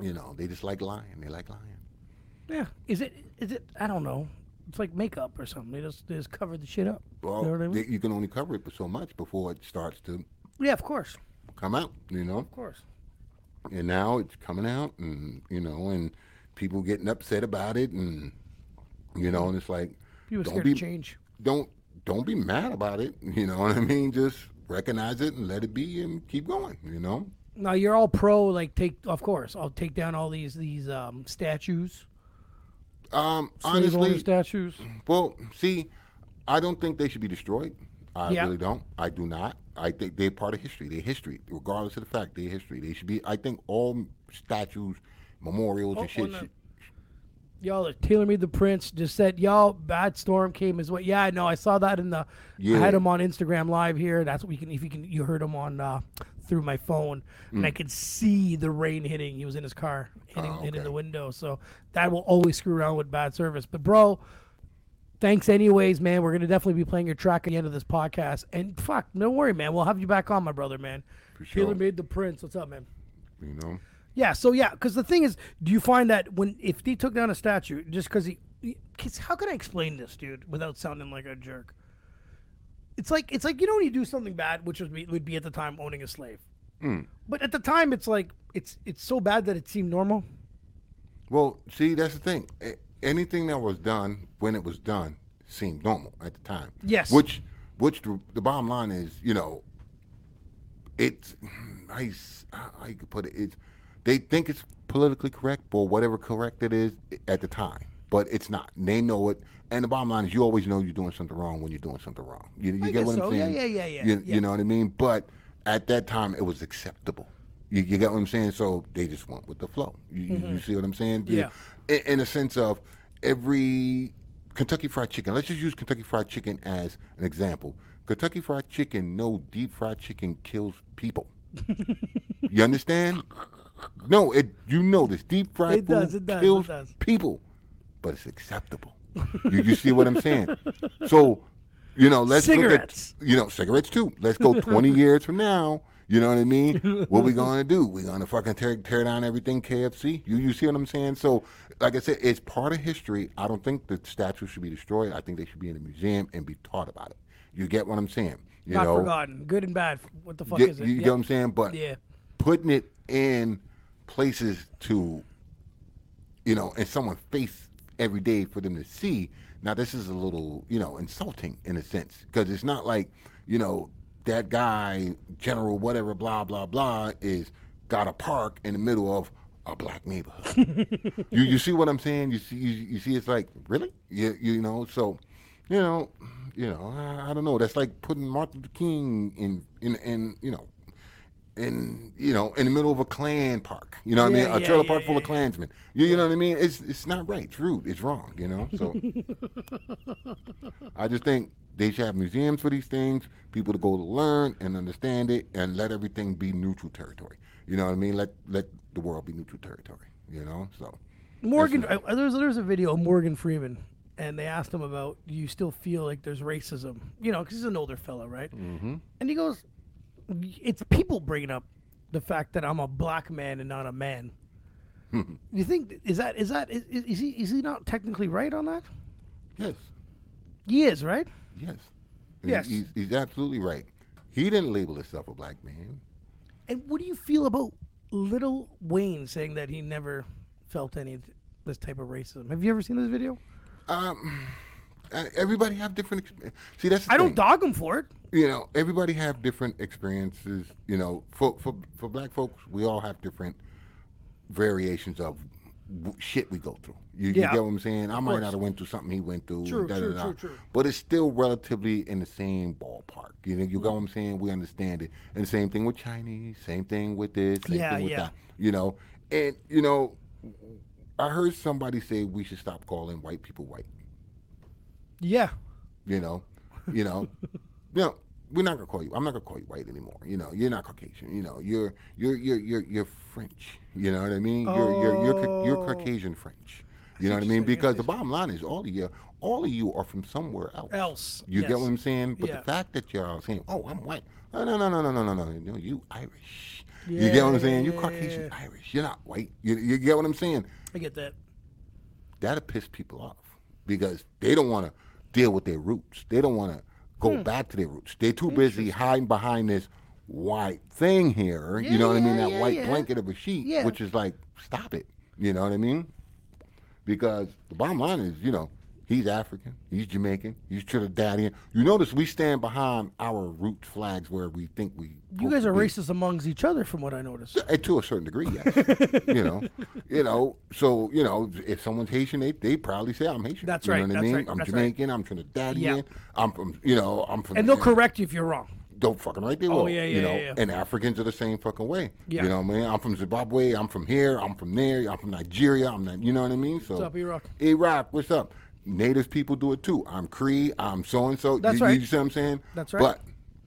you know they just like lying. They like lying. Yeah. Is it? Is it? I don't know. It's like makeup or something. They just they just cover the shit up. Well, you know what I mean? they- you can only cover it for so much before it starts to yeah, of course, come out, you know. of course. And now it's coming out, and you know, and people getting upset about it, and you know, and it's like, People don't be change. don't don't be mad about it. You know what I mean? Just recognize it and let it be, and keep going. You know. Now you're all pro, like take, of course, I'll take down all these these um, statues, Um, honestly, statues. Well, see, I don't think they should be destroyed. I Yeah. really don't. I do not. I think they're part of history. They're history, regardless of the fact they're history. They should be. I think all statues, memorials, Oh, and shit. oh, no. Y'all, Taylor made the prince just said, y'all, bad storm came as well. Yeah, I know. I saw that in the. I had him on Instagram live here. That's what we can. If you can, you heard him on uh, through my phone, and Mm. I could see the rain hitting. He was in his car, hitting, Oh, hitting the window. So that will always screw around with bad service. But bro, thanks anyways, man. We're gonna definitely be playing your track at the end of this podcast. And fuck, don't worry, man. We'll have you back on, my brother, man. For sure. Taylor made the prince. What's up, man? you know. Yeah, so yeah, because the thing is, do you find that when if he took down a statue just because he, he- 'cause how can I explain this, dude, without sounding like a jerk? It's like it's like you know when you do something bad, which was would be at the time owning a slave, hmm. but at the time it's like it's it's so bad that it seemed normal. Well, see, that's the thing. Anything that was done when it was done seemed normal at the time. Yes. Which, which the, the bottom line is, you know, it's I you could put it. It's they think it's politically correct or whatever correct it is at the time, but it's not. They know it. And the bottom line is, you always know you're doing something wrong when you're doing something wrong. You, you get what so. I'm Yeah, saying? yeah, yeah, yeah, You, yeah. you know what I mean? But at that time, it was acceptable. You, you get what I'm saying? So they just went with the flow. You, you- you see what I'm saying? Mm-hmm. Yeah. In, in a sense of every Kentucky Fried Chicken. Let's just use Kentucky Fried Chicken as an example. Kentucky Fried Chicken, no deep fried chicken kills people. you understand? No, it. You know this deep fried It food does, it does, it kills does. people, but it's acceptable. you, you see what I'm saying? So, you know, let's Cigarettes. look at you know cigarettes too. Let's go 20 years from now. You know what I mean? What we gonna do? We gonna fucking tear tear down everything KFC? You you see what I'm saying? So, like I said, it's part of history. I don't think the statues should be destroyed. I think they should be in a museum and be taught about it. You get what I'm saying? You Not know, forgotten. Good and bad. What the fuck you, is it? you Yeah. get what I'm saying? But Yeah. putting it in places to, you know, and someone face every day for them to see. Now this is a little, you know, insulting in a sense because it's not like, you know, that guy, general, whatever, blah blah blah, is got a park in the middle of a black neighborhood. you you see what I'm saying? You see you, you see it's like really you you know so you know you know I, I don't know that's like putting Martin Luther King in in in you know in you know in the middle of a Klan park. You know what I mean? A yeah, trailer yeah, park full yeah, of Klansmen. You, you know what I mean? It's it's not right. It's rude. It's wrong. You know. So I just think they should have museums for these things. People to go to learn and understand it, and let everything be neutral territory. You know what I mean? Let let the world be neutral territory. You know. So Morgan, there's there's a video of Morgan Freeman, and they asked him about, do you still feel like there's racism? You know, because he's an older fellow, right? Mm-hmm. And he goes, it's people bringing up the fact that I'm a black man and not a man. you think is that is that is, is he is he not technically right on that? yes, He is right. yes, Yes. He's, he's absolutely right. He didn't label himself a black man. And what do you feel about Lil Wayne saying that he never felt any this type of racism? Have you ever seen this video? Um, everybody have different. See, that's the I don't dog him for it. You know, everybody have different experiences. You know, for for for black folks, we all have different variations of w- shit we go through. You, Yeah. you get what I'm saying? I might not have went through something he went through. True, da, da, true, da. true, true. But it's still relatively in the same ballpark. You know, you get what I'm saying? We understand it. And same thing with Chinese. Same thing with this. Same Yeah, thing with yeah. that. You know, and you know, I heard somebody say we should stop calling white people white. Yeah. You know, you know, you know, we're not gonna call you. I'm not gonna call you white anymore. You know, you're not Caucasian. You know, you're you're you're you're you're French. You know what I mean? You're you're you're, you're Oh. Caucasian French. You know what I mean? Because the bottom line is all of you, all of you are from somewhere else. Else, You yes. get what I'm saying? But Yeah. the fact that you're all saying, "Oh, I'm white," no, no, no, no, no, no, no, no, you Irish. you get what I'm saying? You Caucasian Yeah. Irish. You're not white. You, you get what I'm saying? I get that. that'll piss people off because they don't want to deal with their roots. They don't want to go Hmm. back to their roots. They're too busy hiding behind this white thing here. you know what I mean? That yeah, white yeah. blanket of a sheet, Yeah. which is like, stop it. You know what I mean? Because the bottom line is, you know, he's African, he's Jamaican, he's Trinidadian. You notice we stand behind our root flags where we think we. You guys are racist amongst each other, from what I noticed. Uh, to a certain degree, yes. you know, you know. So you know, if someone's Haitian, they they probably say I'm Haitian. That's you right, Know what I mean? right, I'm that's right. Jamaican. I'm Trinidadian. Yeah. I'm from. You know, I'm from. And they'll correct you if you're wrong. Don't fucking right they Oh, will. yeah, You yeah, know, yeah, yeah. and Africans are the same fucking way. Yeah. You know what I mean? I'm from Zimbabwe. I'm from here. I'm from there. I'm from Nigeria. I'm not. You know what I mean? So. What's up, Iraq? Iraq, what's up? Native people do it too. I'm Cree. I'm so and so. That's you, right. You see what I'm saying? That's right. But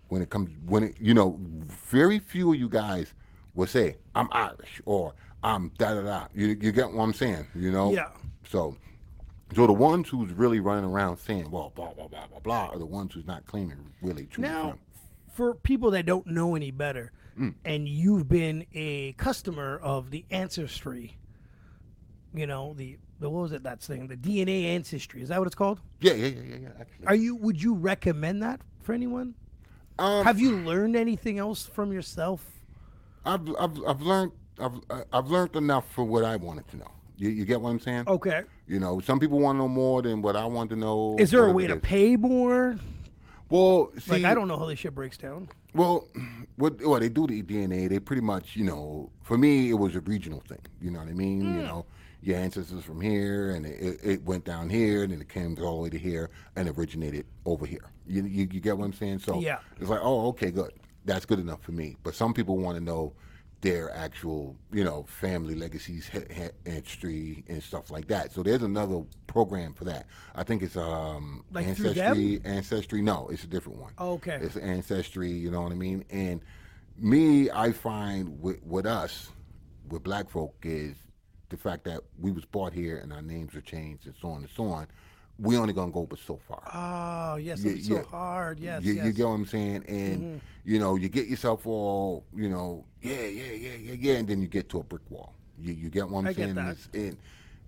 when it comes, when it, you know, very few of you guys will say I'm Irish or I'm da da da. You, you get what I'm saying? You know? Yeah. So, so the ones who's really running around saying, well, blah blah blah blah blah, are the ones who's not claiming really true. Now, for people that don't know any better, Mm. and you've been a customer of the ancestry, you know the, the what was it that thing the DNA ancestry is that what it's called? Yeah, yeah, yeah, yeah, yeah. Actually, Are you would you recommend that for anyone? um, Have you learned anything else from yourself? I've I've I've learned I've I've learned enough for what I wanted to know. You, you get what I'm saying? Okay. You know, some people want to know more than what I want to know. Is there a way to pay more? Well, see, Like I don't know how this shit breaks down. Well, what well they do the DNA. They pretty much, you know, for me it was a regional thing. You know what I mean? Hmm. You know, your ancestors from here, and it, it went down here, and then it came all the way to here, and originated over here. You, you you get what I'm saying? So Yeah. it's like, oh, okay, good. That's good enough for me. But some people want to know their actual, you know, family legacies, history, and stuff like that. So there's another program for that. I think it's um Like ancestry. Ancestry, no, it's a different one. Oh, okay. It's ancestry. You know what I mean? And me, I find with with us, with black folk, is the fact that we was brought here and our names are changed and so on and so on. We only gonna go but so far. Oh, yes, Yeah, it's so yeah. hard. Yes, you, yes. you get what I'm saying? And Mm-hmm. you know, you get yourself all, you know, yeah, yeah, yeah, yeah, yeah, and then you get to a brick wall. You you get what I'm I get saying? that. It's- And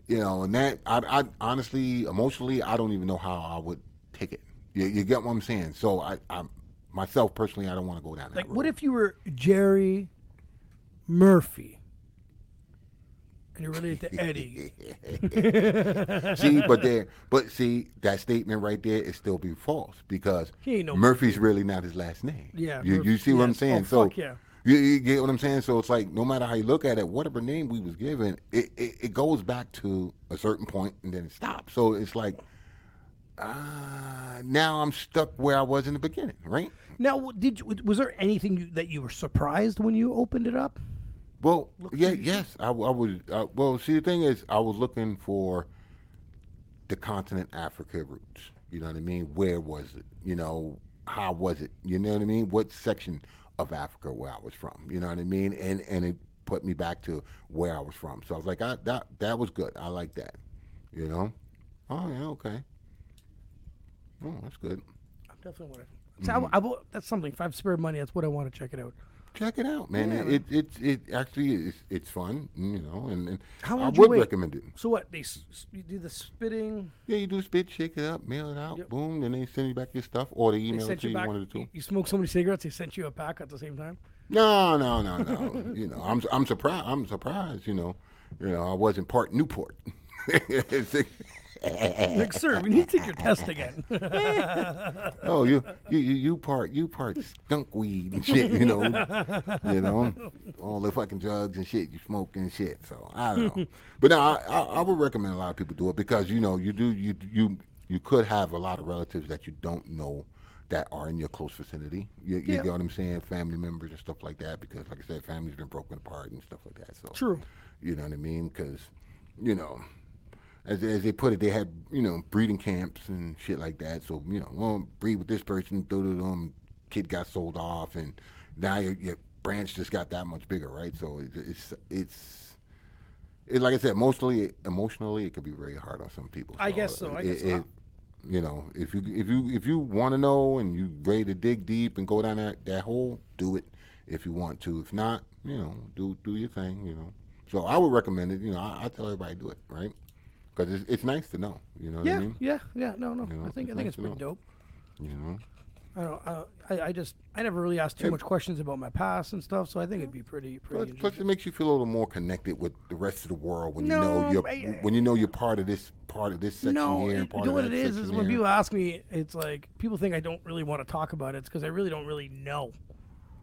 you know, and that I, I honestly, emotionally, I don't even know how I would take it. You, you get what I'm saying? So I, I myself personally, I don't want to go down that Like, road. what if you were Jerry Murphy and you're related to Eddie? see, but there, but see, that statement right there is still be false because no Murphy's really not his last name. Yeah, you, you Murphy- see what I'm saying? Oh, so fuck yeah. you, you get what I'm saying? So it's like no matter how you look at it, whatever name we was given, it, it, it goes back to a certain point and then it stops. So it's like, uh, now I'm stuck where I was in the beginning, right? Now, did you, was there anything you, that you were surprised when you opened it up? Well, yeah, yes, I, I was. Uh, well, see, the thing is, I was looking for the continent Africa roots. You know what I mean? Where was it? You know, how was it? You know what I mean? What section of Africa where I was from? You know what I mean? And and it put me back to where I was from. So I was like, I, that that was good. I like that. You know? Oh yeah, okay. Oh, that's good. I definitely want to. So I, I, will- that's something. If I've spared money, that's what I want to check it out. Check it out, man. Yeah, it, it it it actually is it's fun, you know, and, and How I you would wait? recommend it. So what? They s- s- you do the spitting. Yeah, you do spit, shake it up, mail it out, Yep. boom, then they send you back your stuff, or they They email it sent to you you, back. one of the two. You, you smoke so many cigarettes, they sent you a pack at the same time. No, no, no, no. you know, I'm I'm surprised. I'm surprised. You know, you know, I wasn't part Newport. Like, sir, we need to take your test again. oh, you, you, you, part, you part skunk weed and shit. You know, you know, all the fucking drugs and shit you smoke and shit. So I don't know, but no, I, I, I would recommend a lot of people do it because you know, you do, you, you, you could have a lot of relatives that you don't know that are in your close vicinity. You, you Yeah. get what I'm saying? Family members and stuff like that. Because, like I said, families been broken apart and stuff like that. So True. You know what I mean? Because, you know, as, as they put it, they had you know breeding camps and shit like that. So you know, well, breed with this person, do to them. Kid got sold off, and now your, your branch just got that much bigger, right? So it, it's it's. It, like I said, emotionally, emotionally, it could be very hard on some people. I guess so, I it- guess so. you know, if you if you if you want to know and you ready to dig deep and go down that, that hole, do it. If you want to, if not, you know, do do your thing. You know, so I would recommend it. You know, I, I tell everybody do it, right? Because it's, it's nice to know. You know what I mean? yeah, yeah. No, no. You know, I think I it's think nice it's pretty know. dope. You know. I don't. I, I just I never really asked too much questions about my past and stuff, so I think it'd be pretty pretty. Plus, plus, it makes you feel a little more connected with the rest of the world when you know you're I- when you know you're part of this part of this section no, here part you know what it is is when people ask me, it's like people think I don't really want to talk about it. It's because I really don't really know.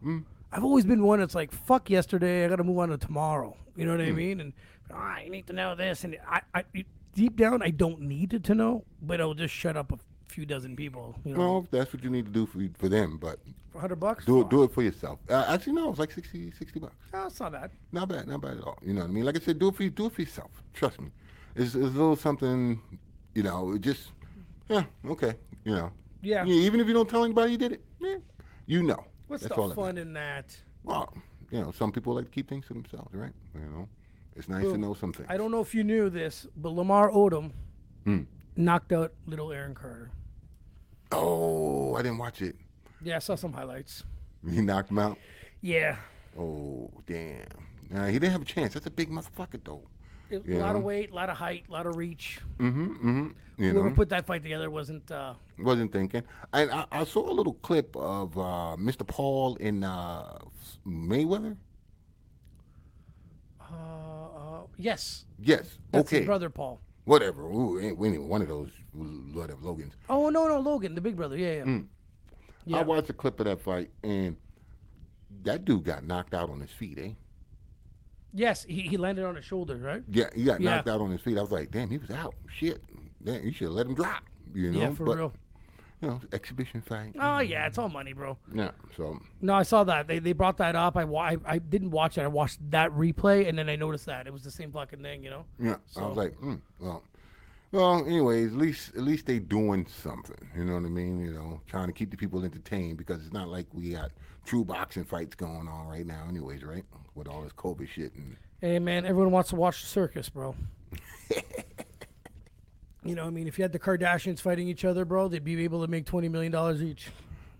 Mm. I've always been one that's like, fuck yesterday, I got to move on to tomorrow. You know what Mm. I mean? And ah, you need to know this, and I, I, deep down, I don't need it to know, but I'll just shut up a few dozen people. You know, Well, that's what you need to do for for them, but for hundred bucks. do it do it for yourself. Uh, actually, no, it's like 60, 60 bucks. Oh, it's not bad. Not bad, not bad at all. You know what I mean? Like I said, do it for you, do it for yourself. Trust me. It's, it's a little something, you know. It just, yeah, okay, you know. Yeah. even if you don't tell anybody you did it, yeah, you know. What's That's the fun in that? Well, you know, some people like to keep things to themselves, right? You know, it's nice to know something. I don't know if you knew this, but Lamar Odom Hmm. knocked out little Aaron Carter. Oh, I didn't watch it. Yeah, I saw some highlights. He knocked him out. Yeah, Oh, damn. Nah, he didn't have a chance. That's a big motherfucker, though. a Yeah. lot of weight, a lot of height, a lot of reach. Mm-hmm. Mm-hmm. You Whoever know, put that fight together wasn't. Uh, wasn't thinking. And I, I saw a little clip of uh, Mr. Paul in uh, Mayweather. uh, uh, yes, Yes. that's okay. his brother Paul. Whatever. Ooh, ain't we ain't one of those whatever Logans. Oh no, no, Logan, the big brother. Yeah, yeah. Mm. Yeah. I watched a clip of that fight, and that dude got knocked out on his feet, eh? Yes, he, he landed on his shoulder, right? Yeah, he got Yeah. knocked out on his feet. I was like, damn, he was out. Shit. Damn, you should have let him drop. You know, yeah, for but real. You know, exhibition fight. Oh yeah, it's all money, bro. Yeah. So No, I saw that they they brought that up. I wa- I, I didn't watch it. I watched that replay, and then I noticed that it was the same fucking thing. You know. yeah, I was like, mm, well, well. Anyways, at least at least they doing something. You know what I mean? You know, trying to keep the people entertained because it's not like we got true boxing fights going on right now. Anyways, right? With all this COVID shit and Hey man, everyone wants to watch the circus, bro. you know, I mean, if you had the Kardashians fighting each other, bro, they'd be able to make twenty million dollars each.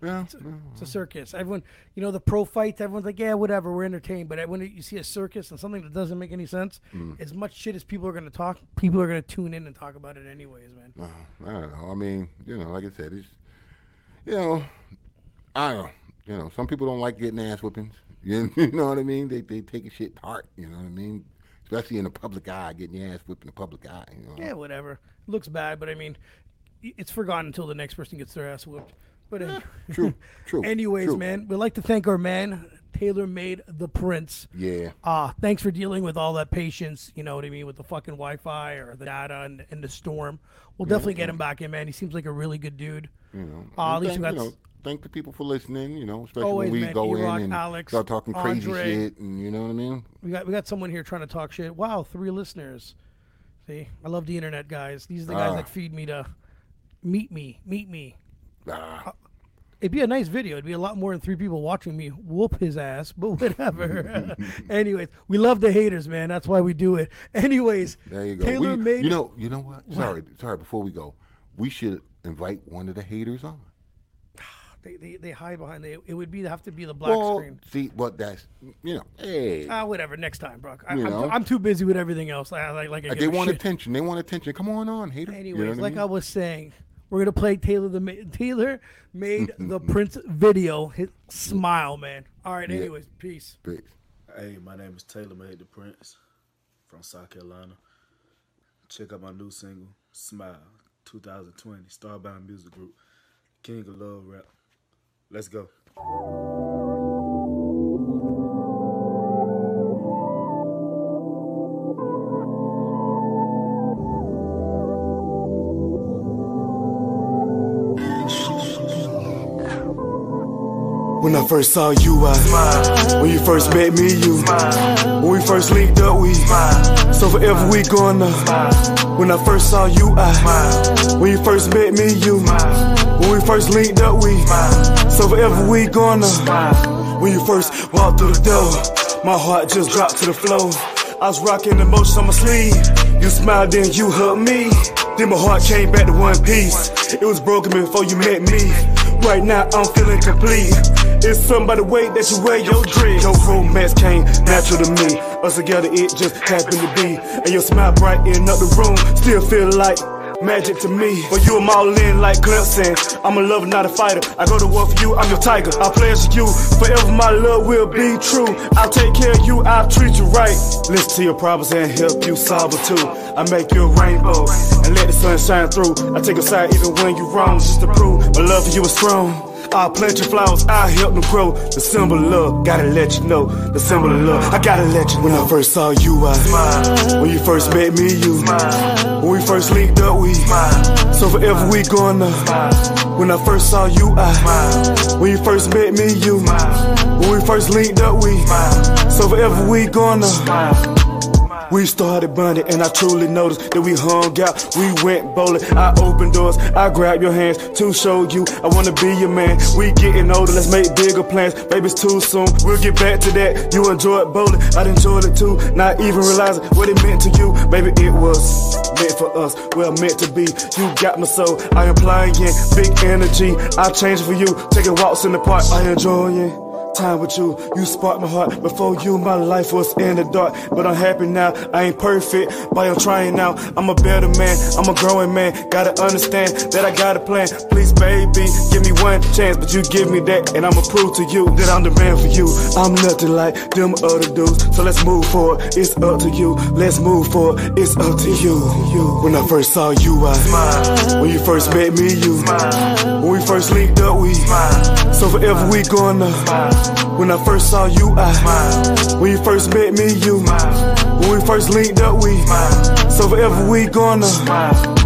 yeah, It's a circus. Everyone, you know, the pro fights. Everyone's like, yeah, whatever, we're entertained. But when you see a circus and something that doesn't make any sense, Mm. as much shit as people are going to talk, people are going to tune in and talk about it anyways, man. Uh, I don't know. I mean, you know, like I said, it's you know, I don't know. You know, some people don't like getting ass whippings. You, you know what I mean? They they take a shit to heart. You know what I mean? Especially in the public eye, getting your ass whipped in the public eye. You know? Yeah, whatever. looks bad, but I mean, it's forgotten until the next person gets their ass whipped. But uh, True, true. anyways, true. man, we'd like to thank our man Taylor Made the Prince. Yeah. Uh, thanks for dealing with all that patience, you know what I mean, with the fucking Wi Fi or the data and, and the storm. We'll definitely get him back in, man. He seems like a really good dude. You know, Uh, at least you got you know, thank the people for listening. You know, especially Always, when we man. go E-Rock, in and Alex, start talking crazy Andre. shit, and you know what I mean. We got we got someone here trying to talk shit. Wow, three listeners. See, I love the internet guys. These are the guys Ah. that feed me to meet me, meet me. Ah, It'd be a nice video. It'd be a lot more than three people watching me whoop his ass, but whatever. Anyways, we love the haters, man. That's why we do it. Anyways, there you go. Taylor We- made you know, you know what? Sorry, sorry. Before we go, we should invite one of the haters on. They, they, they hide behind the. It would be have to be the black well, screen. see, but that's you know, hey, Ah, whatever. Next time, bro. I, You I'm, know? I'm too busy with everything else. I, like, like I Like, they want shit. attention. They want attention. Come on, on, hater. Anyways, you know like I I was saying, we're gonna play Taylor the Ma- Taylor made the Prince video. His smile, man. All right. Anyways, peace. Peace. Hey, my name is Taylor Made the Prince from South Carolina. Check out my new single, Smile, 2020, Starbound Music Group, King of Love Rap. Let's go. When I first saw you, I When you first met me, you When we first linked up, we So forever we gonna When I first saw you, I When you first met me, you When we first linked up, we So forever we gonna When you first walked through the door My heart just dropped to the floor. I was rocking the most on my sleeve. You smiled, then you hugged me. Then my heart came back to one piece. It was broken before you met me. Right now I'm feeling complete. It's something by the way that you wear your dress. Your romance came natural to me. Us together, it just happened to be. And your smile brighten up the room. Still feel like magic to me. But you I'm all in like Clemson. I'm a lover, not a fighter. I go to war for you, I'm your tiger. I pledge you. Forever my love will be true. I'll take care of you, I'll treat you right. Listen to your problems and help you solve it too. I make you a rainbow and let the sun shine through. I take a side even when you're wrong, just to prove my love for you is strong. I'll plant your flowers, I'll help them grow. The symbol of love, gotta let you know. The symbol of love, I gotta let you know. When I first saw you, I When you first met me, you When we first linked up, we So forever we gonna Smile. When I first saw you, I When you first met me, you When we first linked up, we So forever we gonna we started bonding and I truly noticed that we hung out. We went bowling. I opened doors. I grabbed your hands to show you I wanna be your man. We getting older. Let's make bigger plans. Baby, it's too soon. We'll get back to that. You enjoyed bowling. I enjoyed it too. Not even realizing what it meant to you. Baby, it was meant for us. Well, meant to be. You got my soul. I am applying big energy. I changed for you. Taking walks in the park. I enjoying time with you. You sparked my heart. Before you, my life was in the dark. But I'm happy now. I ain't perfect, but I'm trying now. I'm a better man. I'm a growing man. Gotta understand that I got a plan. Please, baby, give me one chance. But you give me that, and I'ma prove to you that I'm the man for you. I'm nothing like them other dudes. So let's move forward. It's up to you. Let's move forward. It's up to you. When I first saw you, I When you first met me, you When we first linked up, we So forever we gonna when I first saw you, I When you first met me, you When we first linked up, we So forever we gonna